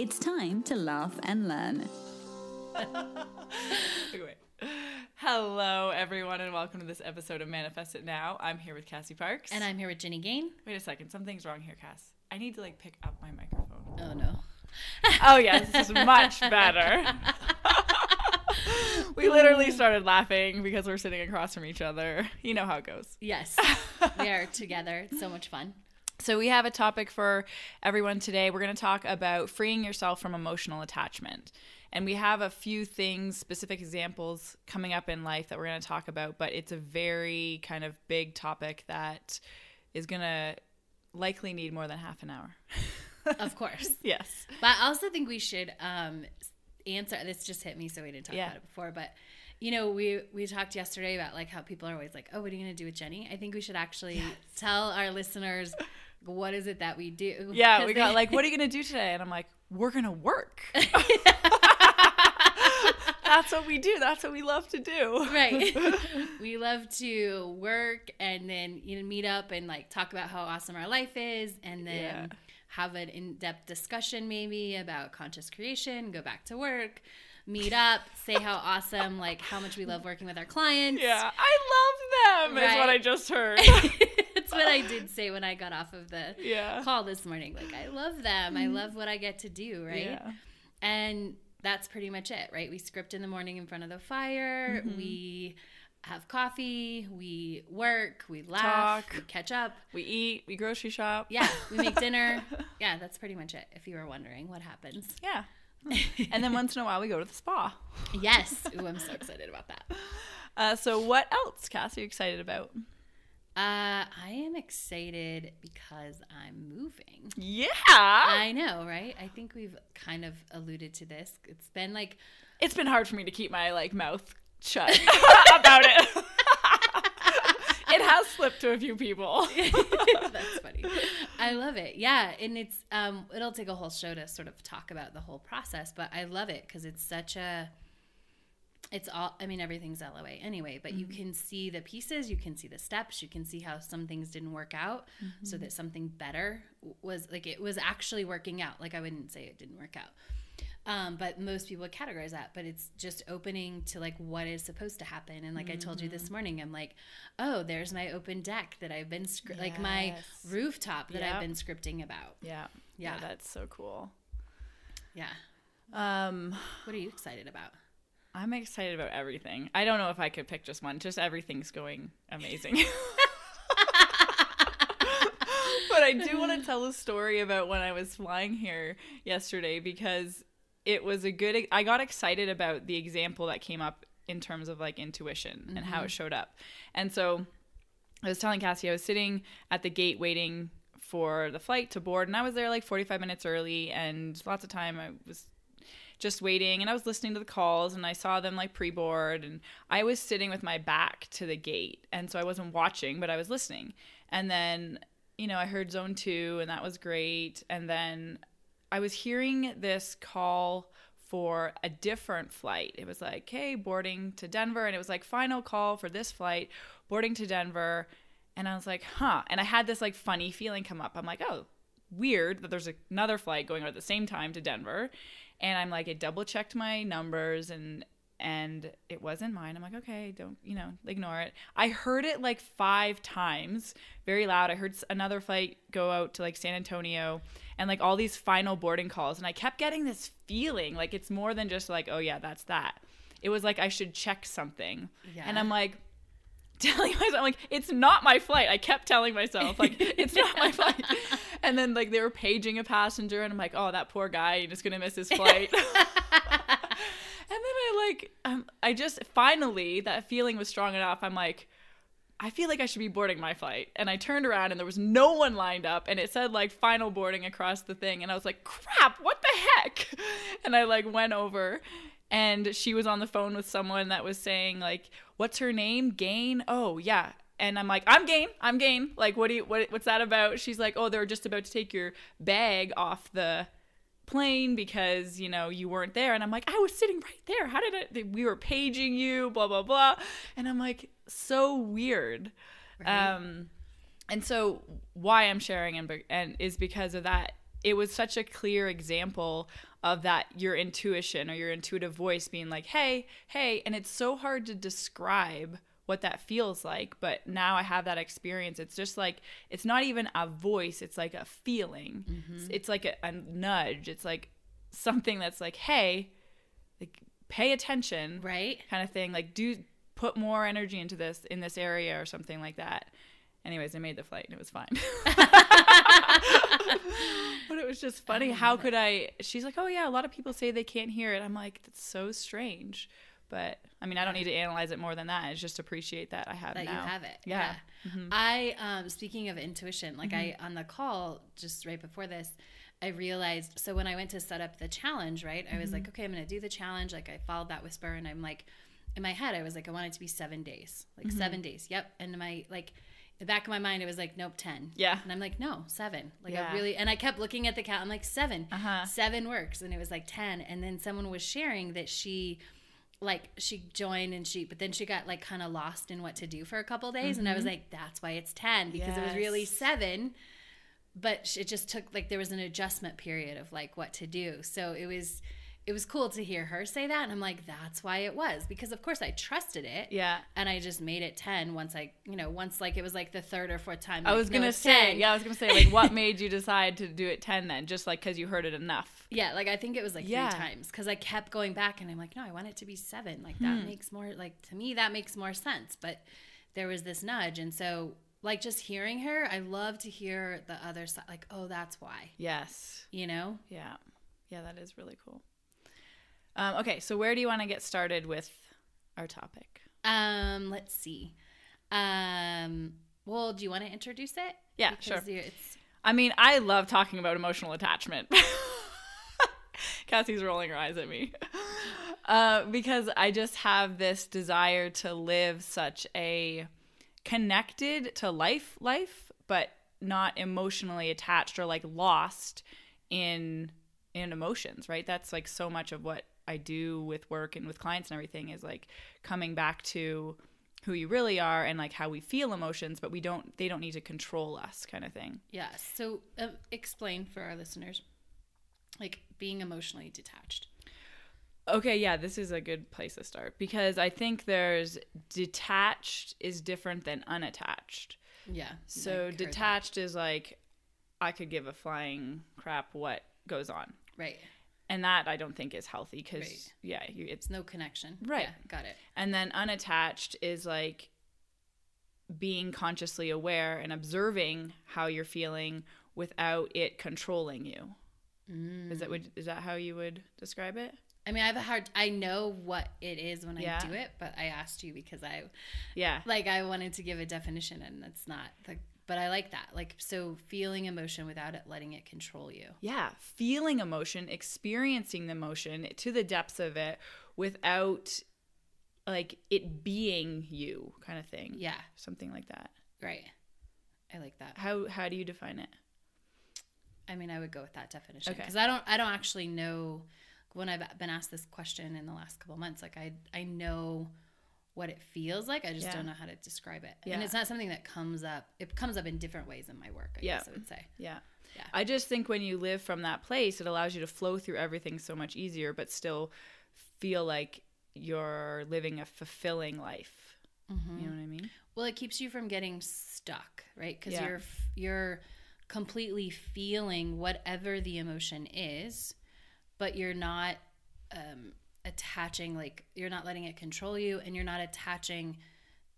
It's time to laugh and learn. Okay. Hello, everyone, and welcome to this episode of Manifest It Now. I'm here with Cassie Parks. And I'm here with Ginny Gain. Wait a second, something's wrong here, Cass. I need to like pick up my microphone. Oh no. Oh yes, this is much better. we literally started laughing because we're sitting across from each other. You know how it goes. Yes. we are together. It's so much fun. So we have a topic for everyone today. We're going to talk about freeing yourself from emotional attachment. And we have a few things, specific examples coming up in life that we're going to talk about, but it's a very kind of big topic that is going to likely need more than half an hour. Of course. yes. But I also think we should um answer this just hit me so we didn't talk Yeah. about it before, but you know, we we talked yesterday about like how people are always like, "Oh, what are you going to do with Jenny?" I think we should actually tell our listeners what is it that we do. Yeah, we got like, what are you going to do today? And I'm like, we're going to work. That's what we do. That's what we love to do. right. we love to work and then you know meet up and like talk about how awesome our life is and then Yeah. have an in-depth discussion maybe about conscious creation, go back to work, meet up, say how awesome like how much we love working with our clients. Yeah, I love them. Is what I just heard. That's what I did say when I got off of the yeah. call this morning. Like I love them. I love what I get to do, right? Yeah. And that's pretty much it, right? We script in the morning in front of the fire. Mm-hmm. We have coffee. We work. We laugh. Talk. We catch up. We eat. We grocery shop. Yeah, we make dinner. yeah, that's pretty much it. If you were wondering what happens. Yeah. and then once in a while we go to the spa. yes. Ooh, I'm so excited about that. Uh, so what else, Cass? Are you excited about? Uh, I am excited because I'm moving. Yeah. I know, right? I think we've kind of alluded to this. It's been like it's been hard for me to keep my like mouth shut about it. it has slipped to a few people. That's funny. I love it. Yeah, and it's um it'll take a whole show to sort of talk about the whole process, but I love it cuz it's such a it's all I mean everything's LOA anyway, but you can see the pieces, you can see the steps, you can see how some things didn't work out so that something better was like it was actually working out. Like I wouldn't say it didn't work out. Um, but most people would categorize that, but it's just opening to like what is supposed to happen. And like I told you this morning, I'm like, oh, there's my open deck that I've been scr- like my rooftop that Yep. I've been scripting about. Yeah. Yeah, Yeah. that's so cool. Yeah. Um What are you excited about? I'm excited about everything. I don't know if I could pick just one. Just everything's going amazing. but I do want to tell a story about when I was flying here yesterday because it was a good I got excited about the example that came up in terms of like intuition and how it mm-hmm. showed up. And so I was telling Cassie I was sitting at the gate waiting for the flight to board and I was there like 45 minutes early and lots of time I was just waiting and I was listening to the calls and I saw them like pre-board and I was sitting with my back to the gate and so I wasn't watching but I was listening. And then, you know, I heard zone 2 and that was great and then I was hearing this call for a different flight. It was like, "Hey, boarding to Denver." And it was like, "Final call for this flight, boarding to Denver." And I was like, "Huh." And I had this like funny feeling come up. I'm like, "Oh, weird that there's another flight going at the same time to Denver." And I'm like, it double checked my numbers and and it wasn't mine. I'm like, okay, don't, you know, ignore it. I heard it like five times, very loud. I heard another flight go out to like San Antonio and like all these final boarding calls. And I kept getting this feeling like it's more than just like, oh, yeah, that's that. It was like I should check something. Yeah. And I'm like, telling myself like it's not my flight. I kept telling myself like it's not my flight. And then like they were paging a passenger and I'm like, "Oh, that poor guy, he's just going to miss his flight." and then I like um, I just finally that feeling was strong enough. I'm like I feel like I should be boarding my flight. And I turned around and there was no one lined up and it said like final boarding across the thing and I was like, "Crap, what the heck? And I like went over and she was on the phone with someone that was saying like, "What's her name? Gain? Oh, yeah." And I'm like, "I'm Gain. I'm Gain. Like, what do you what what's that about?" She's like, "Oh, they're just about to take your bag off the plane because, you know, you weren't there." And I'm like, "I was sitting right there. How did I we were paging you, blah blah blah." And I'm like, "So weird." Um and so why I'm sharing and, and is because of that. It was such a clear example of that your intuition or your intuitive voice being like, "Hey, hey," and it's so hard to describe what that feels like, but now I have that experience. It's just like it's not even a voice, it's like a feeling. It's, mm-hmm. it's like a, a nudge. It's like something that's like, "Hey, like pay attention." Right? kind of thing like do put more energy into this in this area or something like that anyways i made the flight and it was fine but it was just funny how could i she's like oh yeah a lot of people say they can't hear it i'm like that's so strange but i mean i don't need to analyze it more than that it's just appreciate that i have that now you have it. yeah, Mm-hmm. I um speaking of intuition, like I on the call just right before this, I realized so when I went to set up the challenge, right? I was like, Mm-hmm. okay, I'm going to do the challenge. Like I followed that whisper and I'm like in my head I was like I want it to be 7 days. Like Mm-hmm. 7 days. Yep. And my like the back of my mind it was like nope 10 Yeah. and i'm like no seven. Like Yeah. i really and i kept looking at the count i'm like 7 Uh-huh. seven works. And it was like 10 and then someone was sharing that she like she joined and she but then she got like kind of lost in what to do for a couple days. And i was like that's why it's 10 because it was really Mm-hmm. 7 but it just took like there was an adjustment period of like what to do. So it was it was cool to hear her say that and i'm like that's why it was because of course i trusted it yeah and i just made it 10 once i you know once like it was like the third or fourth time i like, was no, gonna say 10. yeah i was gonna say like what made you decide to do it 10 then just like because you heard it enough Yeah, like I think it was like Yeah. three times because I kept going back and I'm like, no, I want it to be seven. Like Hmm. that makes more like to me that makes more sense. But there was this nudge, and so like just hearing her, I love to hear the other side. Like, oh, that's why. yes You know? Yeah. Yeah, that is really cool. Um, okay, so where do you want to get started with our topic? Um, let's see. Um, well, do you want to introduce it? Yeah, Because sure. It's I mean, I love talking about emotional attachment. Cassie's rolling her eyes at me. Uh, because I just have this desire to live such a connected to life life, but not emotionally attached or like lost in in emotions, right? That's like so much of what I do with work and with clients and everything is like coming back to who you really are and like how we feel emotions, but we don't they don't need to control us kind of thing. yeah. So uh, explain for our listeners, like being emotionally detached. Okay, yeah, this is a good place to start because I think there's detached is different than unattached. Yeah. So heard that. detached is like I could give a flying crap what goes on. Right. And that I don't think is healthy cuz Right. yeah, you, it's no connection. Right. Yeah, got it. and then unattached is like being consciously aware and observing how you're feeling without it controlling you. Is that would mm. is that how you would describe it? I mean, I have a hard. I know what it is when Yeah. I do it, but I asked you because I Yeah. like I wanted to give a definition, and that's not the. But I like that. Like so, feeling emotion without it letting it control you. yeah, feeling emotion, experiencing the emotion to the depths of it without like it being you kind of thing. Yeah. Something like that. Right. I like that. How how do you define it? I mean, I would go with that definition Okay. because I don't. I don't actually know when I've been asked this question in the last couple months. Like I, I know what it feels like. I just Yeah. don't know how to describe it. Yeah. And it's not something that comes up. It comes up in different ways in my work. I Yeah. guess I would say. Yeah. Yeah. I just think when you live from that place, it allows you to flow through everything so much easier, but still feel like you're living a fulfilling life. Mm-hmm. You know what I mean? Well, it keeps you from getting stuck, right? Because Yeah. you're f- you're completely feeling whatever the emotion is, but you're not um, attaching like you're not letting it control you, and you're not attaching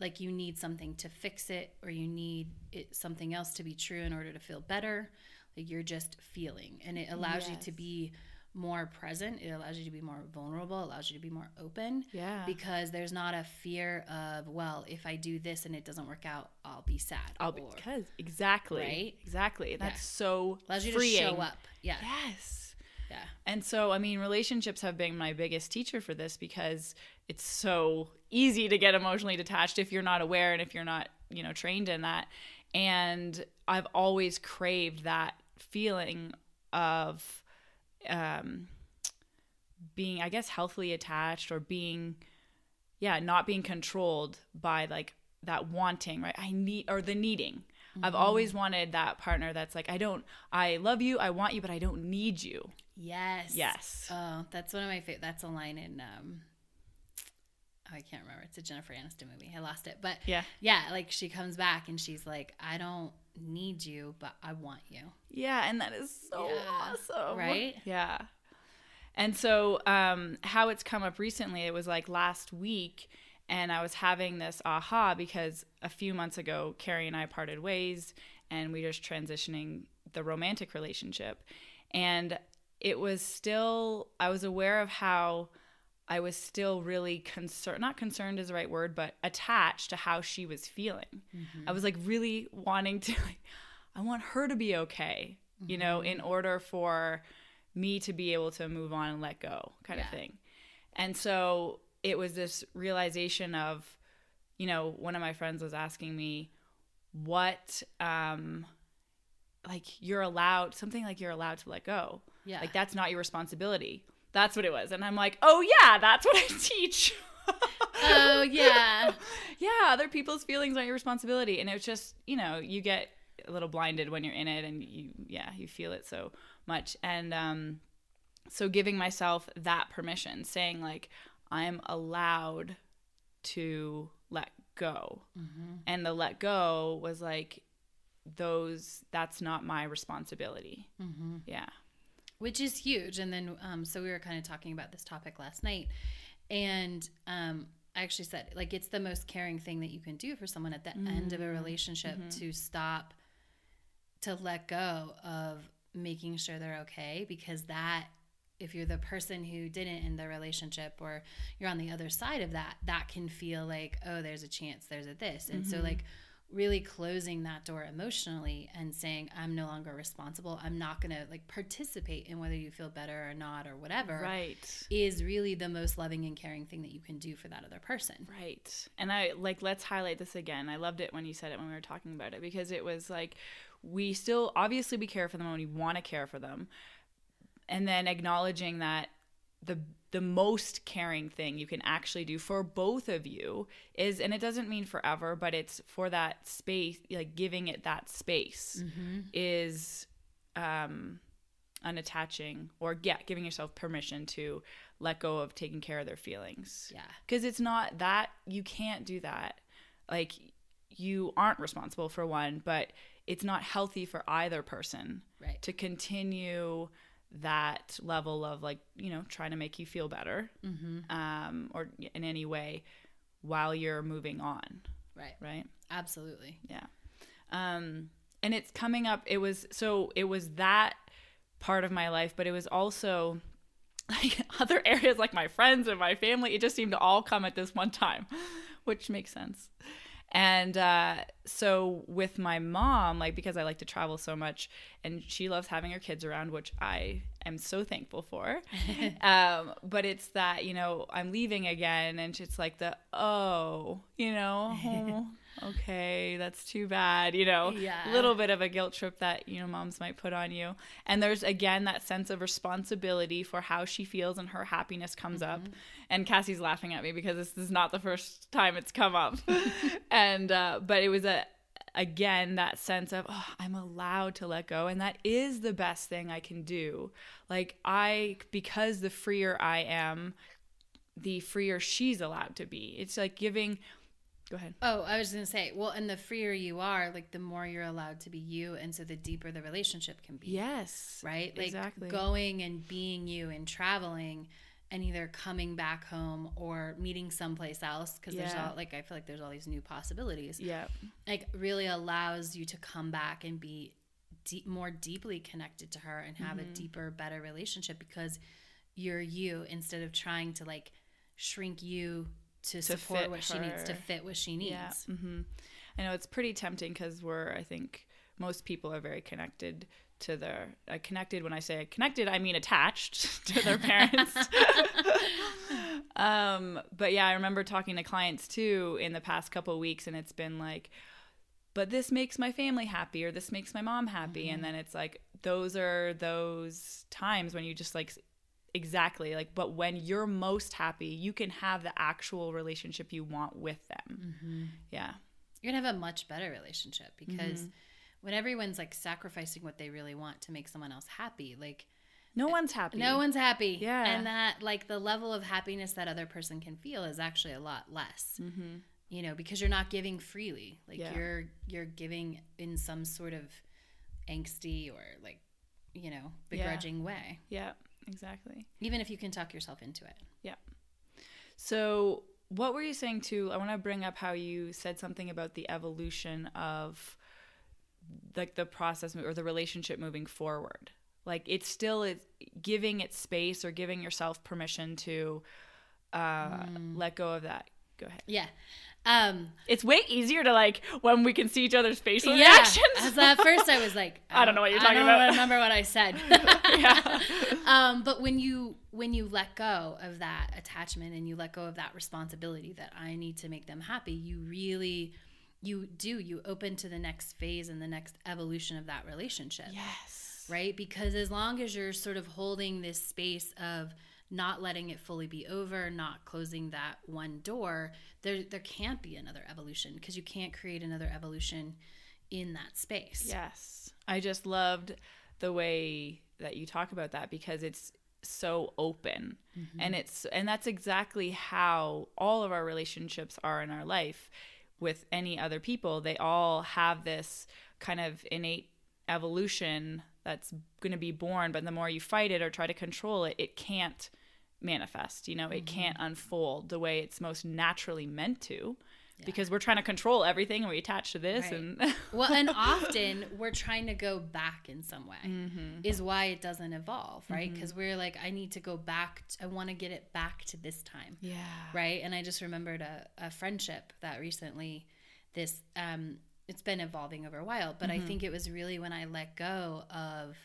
like you need something to fix it or you need it, something else to be true in order to feel better. Like you're just feeling, and it allows you to be more present. It allows you to be more vulnerable. It allows you to be more open Yeah. because there's not a fear of well if i do this and it doesn't work out i'll be sad I'll be because exactly. Right? Exactly. That's Yeah. so allows you freeing. to show up yeah Yes. Yeah. And so, I mean, relationships have been my biggest teacher for this because it's so easy to get emotionally detached if you're not aware and if you're not, you know, trained in that. And I've always craved that feeling of um, being, I guess, healthily attached or being, yeah, not being controlled by like that wanting, right? I need, or the needing. I've always wanted that partner that's like, I don't, I love you, I want you, but I don't need you. Yes. Yes. Oh, that's one of my favorite. That's a line in. um oh, I can't remember. It's a Jennifer Aniston movie. I lost it, but Yeah. yeah. Like she comes back and she's like, "I don't need you, but I want you." Yeah, and that is so Yeah. awesome. Right? Yeah. And so um how it's come up recently, it was like last week and I was having this aha because a few months ago Carrie and I parted ways and we were just transitioning the romantic relationship. And it was still I was aware of how I was still really concerned, not concerned is the right word, but attached to how she was feeling. I was like really wanting to, like, I want her to be okay, you know, in order for me to be able to move on and let go, kind of thing. And so it was this realization of, you know, one of my friends was asking me, what, um, like you're allowed, something like you're allowed to let go. Yeah. Like that's not your responsibility. That's what it was. And I'm like, oh yeah, that's what I teach. oh yeah. yeah, other people's feelings aren't your responsibility. And it was just, you know, you get a little blinded when you're in it and you, yeah, you feel it so much. And um, so giving myself that permission, saying, like, I'm allowed to let go. And the let go was like, those, that's not my responsibility. Yeah. Which is huge. And then, um, so we were kind of talking about this topic last night, and um, I actually said, like, it's the most caring thing that you can do for someone at the end of a relationship to stop, to let go of making sure they're okay, because that. If you're the person who didn't in the relationship or you're on the other side of that, that can feel like, oh, there's a chance, there's a this. And so, like, really closing that door emotionally and saying i'm no longer responsible i'm not going to like participate in whether you feel better or not or whatever Right. is really the most loving and caring thing that you can do for that other person Right. And I like let's highlight this again. I loved it when you said it when we were talking about it because it was like we still obviously we care for them and we want to care for them. And then acknowledging that the the most caring thing you can actually do for both of you is and it doesn't mean forever, but it's for that space like giving it that space is um unattaching or yeah giving yourself permission to let go of taking care of their feelings. Yeah. Because it's not that you can't do that. Like you aren't responsible for one but it's not healthy for either person Right. to continue that level of like you know trying to make you feel better um, or in any way while you're moving on. Right. Right? Absolutely. Yeah. Um and it's coming up it was so it was that part of my life but it was also like other areas like my friends and my family it just seemed to all come at this one time which makes sense and uh, so with my mom like because i like to travel so much and she loves having her kids around which i am so thankful for um, but it's that you know i'm leaving again and it's like the oh you know oh, okay that's too bad you know Yeah. little bit of a guilt trip that you know moms might put on you. And there's again that sense of responsibility for how she feels and her happiness comes up and cassie's laughing at me because this is not the first time it's come up. And uh, but it was a again that sense of oh, i'm allowed to let go and that is the best thing i can do. Like i because the freer i am the freer she's allowed to be. It's like giving go ahead. Oh i was gonna say well and the freer you are like the more you're allowed to be you and so the deeper the relationship can be. Yes. Right? Like Exactly. going and being you and traveling and either coming back home or meeting someplace else because there's all like I feel like there's all these new possibilities. yeah Like really allows you to come back and be deep, more deeply connected to her and have Mm-hmm. a deeper, better relationship because you're you instead of trying to like shrink you to, support fit what she needs to fit what she needs. Yeah. hmm I know it's pretty tempting because we're, I think, most people are very connected to their uh, connected when i say connected i mean attached to their parents. Um but yeah i remember talking to clients too in the past couple weeks and it's been like but this makes my family happy or this makes my mom happy. And then it's like those are those times when you just like exactly like but when you're most happy you can have the actual relationship you want with them. Yeah. You're gonna have a much better relationship because when everyone's like sacrificing what they really want to make someone else happy, like no one's happy no one's happy. Yeah. And that like the level of happiness that other person can feel is actually a lot less. Mm-hmm. You know, because you're not giving freely. Like Yeah. you're you're giving in some sort of angsty or like, you know, begrudging way. yeah exactly Even if you can talk yourself into it. Yeah. So, what were you saying too? I want to bring up how you said something about the evolution of like the process or the relationship moving forward. Like it's still is giving it space or giving yourself permission to uh, let go of that. Go ahead. Yeah. Um It's way easier to like when we can see each other's facial yeah. reactions. As at first I was like I don't know what you're I talking don't about. remember what I said. yeah. um, but when you when you let go of that attachment and you let go of that responsibility that I need to make them happy, you really you do you open to the next phase and the next evolution of that relationship. Yes. Right? Because as long as you're sort of holding this space of not letting it fully be over, not closing that one door, there there can't be another evolution because you can't create another evolution in that space. Yes. I just loved the way that you talk about that because it's so open. Mm-hmm. And it's and that's exactly how all of our relationships are in our life with any other people. They all have this kind of innate evolution that's going to be born, but the more you fight it or try to control it, it can't manifest, you know, it mm-hmm. can't unfold the way it's most naturally meant to. Because we're trying to control everything and we attach to this Right. and well, and often we're trying to go back in some way, Mm-hmm. is why it doesn't evolve, right? Because we're like, I need to go back. I want to get it back to this time, Yeah. right? And I just remembered a, a friendship that recently, this, um, it's been evolving over a while, but Mm-hmm. I think it was really when I let go of,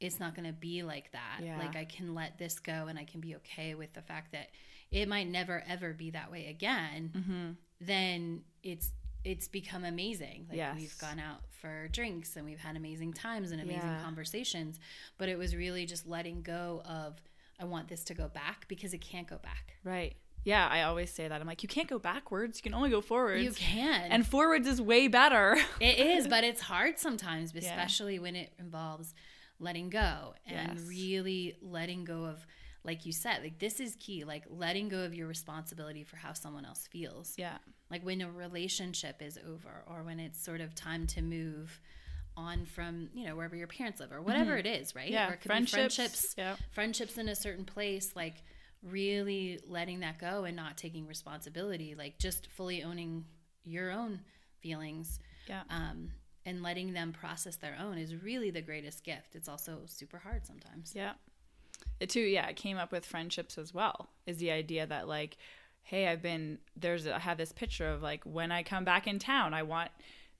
it's not going to be like that. Yeah. Like I can let this go and I can be okay with the fact that it might never ever be that way again. Mm-hmm. Then it's it's become amazing. Like Yes. we've gone out for drinks and we've had amazing times and amazing Yeah. conversations. But it was really just letting go of I want this to go back because it can't go back. Right. Yeah, I always say that. I'm like, you can't go backwards. You can only go forwards. You can. And forwards is way better. It is, but it's hard sometimes, Yeah. especially when it involves letting go and Yes. really letting go of, like you said, like this is key, like letting go of your responsibility for how someone else feels. yeah. Like when a relationship is over or when it's sort of time to move on from, you know, wherever your parents live or whatever it is, right? Mm-hmm. Yeah. Or it could Friendships. be friendships, Yeah. friendships in a certain place, like really letting that go and not taking responsibility, like just fully owning your own feelings Yeah. um, and letting them process their own is really the greatest gift. It's also super hard sometimes. Yeah. It too, yeah, it came up with friendships as well. Is the idea that like, hey, I've been there's I have this picture of like when I come back in town, I want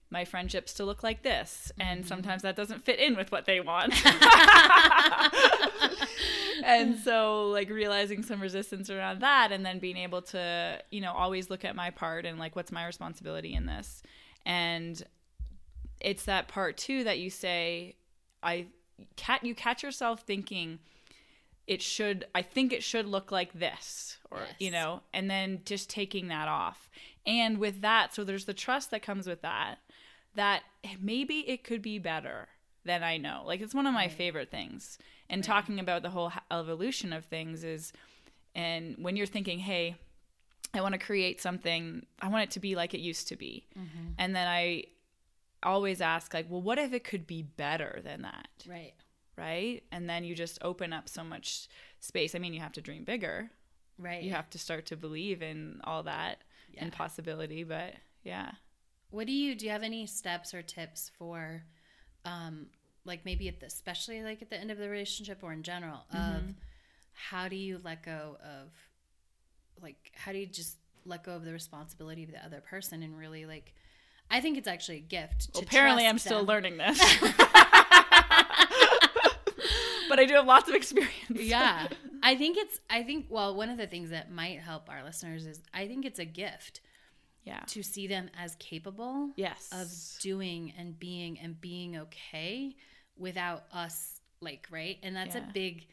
my friendships to look like this, and mm-hmm. sometimes that doesn't fit in with what they want. and so like realizing some resistance around that and then being able to, you know, always look at my part and like what's my responsibility in this. And it's that part too that you say I cat you catch yourself thinking it should I think it should look like this or you know and then just taking that off. And with that so there's the trust that comes with that that maybe it could be better than I know. Like it's one of my favorite things. And talking about the whole evolution of things is and when you're thinking, "Hey, I want to create something. I want it to be like it used to be." Mm-hmm. And then I always ask like, "Well, what if it could be better than that?" Right. Right? And then you just open up so much space. I mean, you have to dream bigger. Right. You have to start to believe in all that and possibility, but yeah. What do you do? You have any steps or tips for, um, like maybe at the, especially like at the end of the relationship or in general of how do you let go of, like how do you just let go of the responsibility of the other person and really like, I think it's actually a gift. To Apparently, I'm still learning this. but I do have lots of experience. yeah. I think it's I think well, one of the things that might help our listeners is I think it's a gift yeah. to see them as capable Yes. of doing and being and being okay without us like right and that's Yeah. a big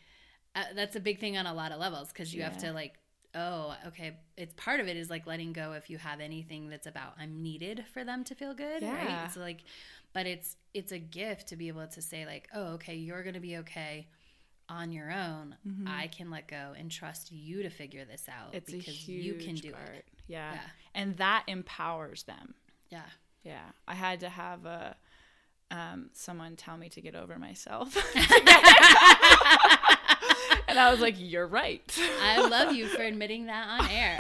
uh, that's a big thing on a lot of levels because you have to like oh okay it's part of it is like letting go if you have anything that's about i'm needed for them to feel good Yeah. right so like but it's it's a gift to be able to say like oh okay you're gonna be okay on your own Mm-hmm. i can let go and trust you to figure this out it's because you can do part. it Yeah. Yeah. And that empowers them. yeah Yeah. I had to have a um, someone tell me to get over myself. and I was like, "You're right." i love you for admitting that on air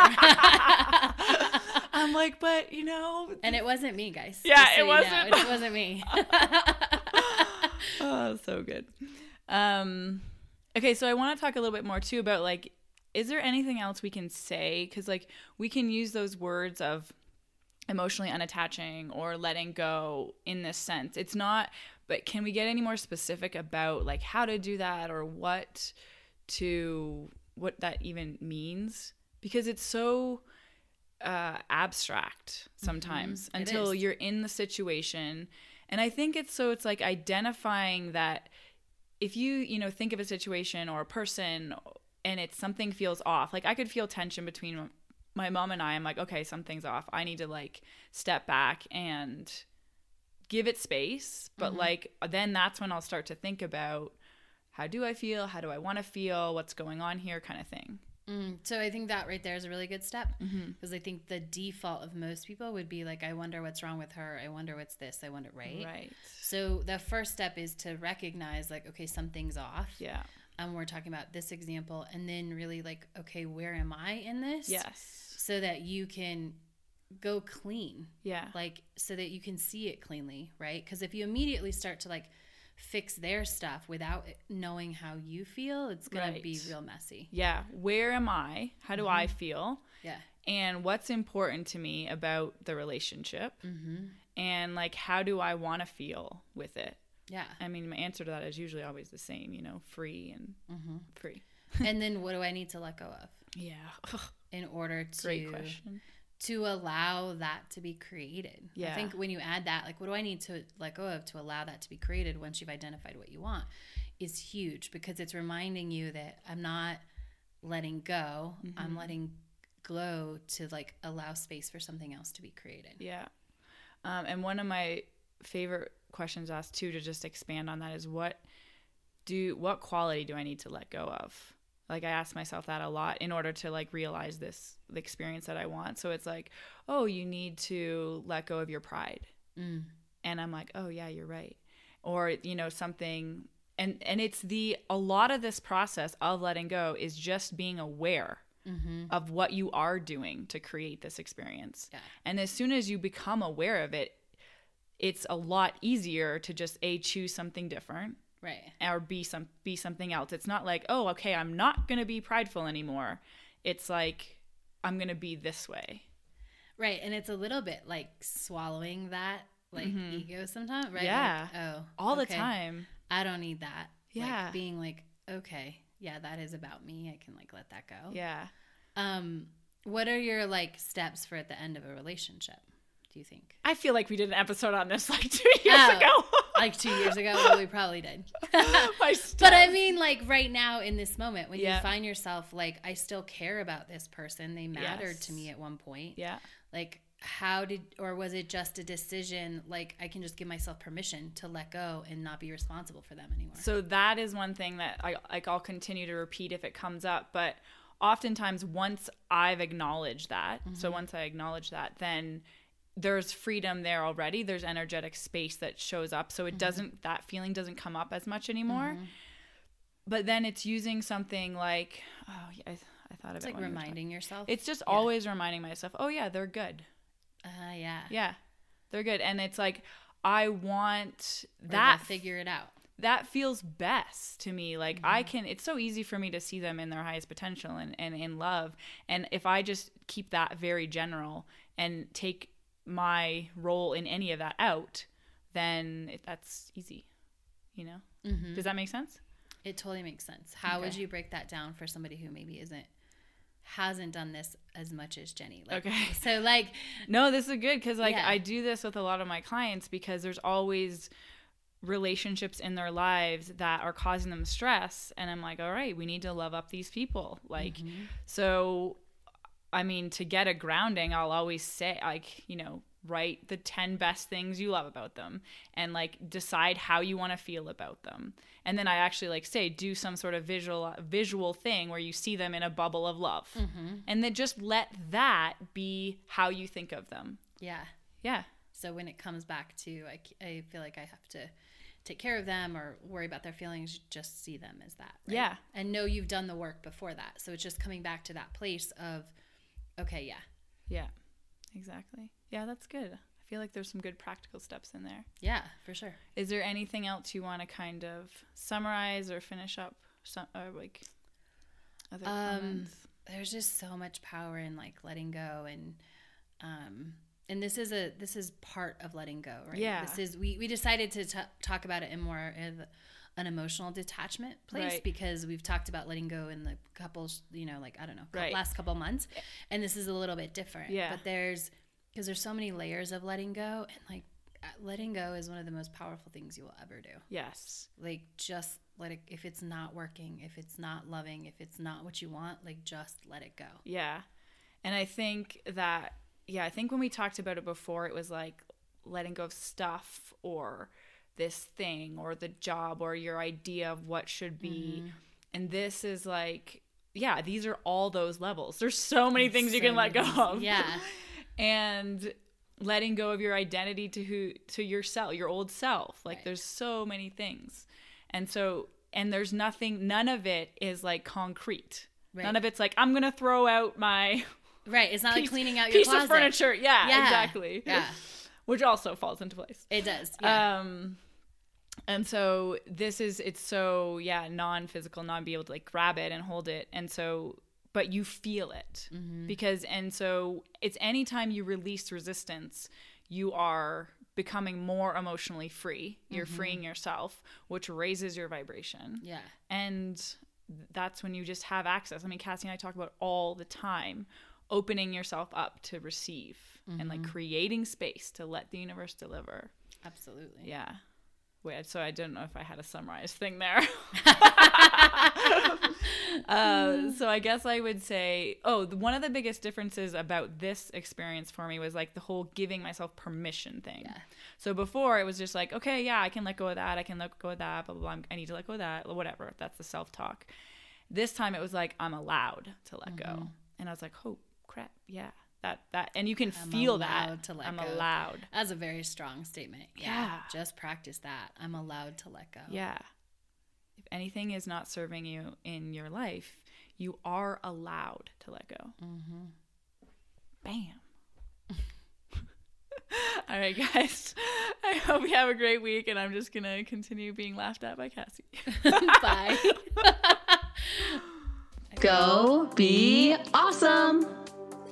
I'm like, "But, you know, And it wasn't me, guys. Yeah, it wasn't. It wasn't me. oh, so good. Um, okay, so I want to talk a little bit more too about like, is there anything else we can say? Because like we can use those words of emotionally unattaching or letting go in this sense. It's not, but can we get any more specific about like how to do that or what to what that even means? Because it's so uh, abstract sometimes It until you're in the situation. And I think it's so it's like identifying that if you, you know, think of a situation or a person and it's something feels off, like I could feel tension between my mom and I. I'm like, okay, something's off. I need to like step back and give it space. But like, then that's when I'll start to think about how do I feel? How do I want to feel? What's going on here? Kind of thing. Mm, so I think that right there is a really good step Mm-hmm. because I think the default of most people would be like, I wonder what's wrong with her. I wonder what's this. I wonder, right? Right. So the first step is to recognize like, okay, something's off. Yeah. And we're talking about this example, and then really like, okay, where am I in this? Yes. So that you can go clean Yeah. like so that you can see it cleanly right because if you immediately start to like fix their stuff without knowing how you feel it's gonna be real messy Yeah. Where am I? How do I feel? yeah And what's important to me about the relationship? mm-hmm. And like, how do I want to feel with it? yeah I mean, my answer to that is usually always the same, you know, free and mm-hmm. free. and then what do i need to let go of Yeah. in order to Great question. To allow that to be created i think when you add that like what do i need to let go of to allow that to be created once you've identified what you want is huge because it's reminding you that i'm not letting go Mm-hmm. i'm letting go to like allow space for something else to be created Yeah. Um, and one of my favorite questions asked too to just expand on that is what do what quality do I need to let go of? Like I ask myself that a lot in order to like realize this the experience that I want. So it's like, oh, you need to let go of your pride. Mm. And I'm like, oh yeah, you're right. Or you know something and and it's the a lot of this process of letting go is just being aware Mm-hmm. of what you are doing to create this experience. Yeah. And as soon as you become aware of it, it's a lot easier to just a choose something different right or be some be something else. It's not like, "Oh, okay, I'm not going to be prideful anymore." It's like I'm going to be this way. right and it's a little bit like swallowing that like ego sometimes right Yeah. Like, oh All the time. i don't need that Yeah. like being like okay yeah that is about me i can like let that go Yeah. Um, what are your like steps for at the end of a relationship? Do you think? I feel like we did an episode on this like 2 years Oh. ago. Like two years ago, well, we probably did. But I mean, like right now in this moment, when Yeah. you find yourself like, I still care about this person. They mattered to me at one point. Yeah. Like, how did, or was it just a decision? Like, I can just give myself permission to let go and not be responsible for them anymore. So that is one thing that I like I'll continue to repeat if it comes up, but oftentimes once I've acknowledged that, so mm-hmm. once I acknowledge that, then there's freedom there already. There's energetic space that shows up, so it mm-hmm. doesn't that feeling doesn't come up as much anymore. Mm-hmm. But then it's using something like oh, yeah, I, I thought of it's it like when we were talking. reminding yourself. It's just always reminding myself, oh yeah, they're good. uh, yeah. Yeah, they're good, and it's like I want Or that figure it out. that feels best to me like i mm-hmm. can it's so easy for me to see them in their highest potential and, and in love and if i just keep that very general and take my role in any of that out then it, that's easy you know Mm-hmm. does that make sense It totally makes sense. How would you break that down for somebody who maybe isn't hasn't done this as much as Jenny? Like, Okay. So like No, this is good because like Yeah. I do this with a lot of my clients because there's always relationships in their lives that are causing them stress and I'm like, all right, we need to love up these people. Like so I mean, to get a grounding, I'll always say like, you know, write the 10 best things you love about them and like decide how you want to feel about them. And then I actually like say do some sort of visual visual thing where you see them in a bubble of love. Mm-hmm. And then just let that be how you think of them. yeah. Yeah. So when it comes back to i, I feel like I have to take care of them or worry about their feelings, just see them as that. right? Yeah. And know you've done the work before that. So it's just coming back to that place of okay, yeah. Yeah. Exactly. Yeah, that's good. I feel like there's some good practical steps in there. Yeah, for sure. Is there anything else you want to kind of summarize or finish up some or like other Um, comments? there's just so much power in like letting go and um and this is a this is part of letting go right Yeah. this is we we decided to t- talk about it in more an emotional detachment place Right. because we've talked about letting go in the couples you know like i don't know Right. last couple months and this is a little bit different Yeah. but there's because there's so many layers of letting go and like uh, letting go is one of the most powerful things you will ever do Yes. like just let it if it's not working if it's not loving if it's not what you want like just let it go Yeah. And I think that, yeah, I think when we talked about it before, it was like letting go of stuff or this thing or the job or your idea of what should be. And this is like, yeah, these are all those levels. There's so many things you So can let go of. yeah and letting go of your identity to who to yourself your old self like Right. there's so many things and so and there's nothing none of it is like concrete Right. none of it's like i'm gonna throw out my right it's not like cleaning out your piece closet of furniture yeah, Yeah. exactly yeah which also falls into place it does yeah um and so this is it's so yeah non-physical not be able to like grab it and hold it and so but you feel it Mm-hmm. because and so it's anytime you release resistance you are becoming more emotionally free you're Mm-hmm. freeing yourself which raises your vibration yeah and that's when you just have access. I mean, Cassie and I talk about all the time opening yourself up to receive and like Mm-hmm. creating space to let the universe deliver. absolutely Yeah. Wait, so I didn't know if I had a summarized thing there. uh, so I guess I would say, oh, the, one of the biggest differences about this experience for me was like the whole giving myself permission thing. Yeah. So before it was just like, okay, yeah, I can let go of that. I can let go of that. Blah blah. blah. I need to let go of that. Whatever. That's the self talk. This time it was like I'm allowed to let Mm-hmm. go, and I was like, oh crap, yeah, that that, and you can I'm feel that. to let I'm go. allowed. that's a very strong statement yeah. Yeah. just practice that i'm allowed to let go Yeah. If anything is not serving you in your life, you are allowed to let go. Mm-hmm. Bam. All right, guys. I hope you have a great week, and I'm just going to continue being laughed at by Cassie. bye Go be awesome!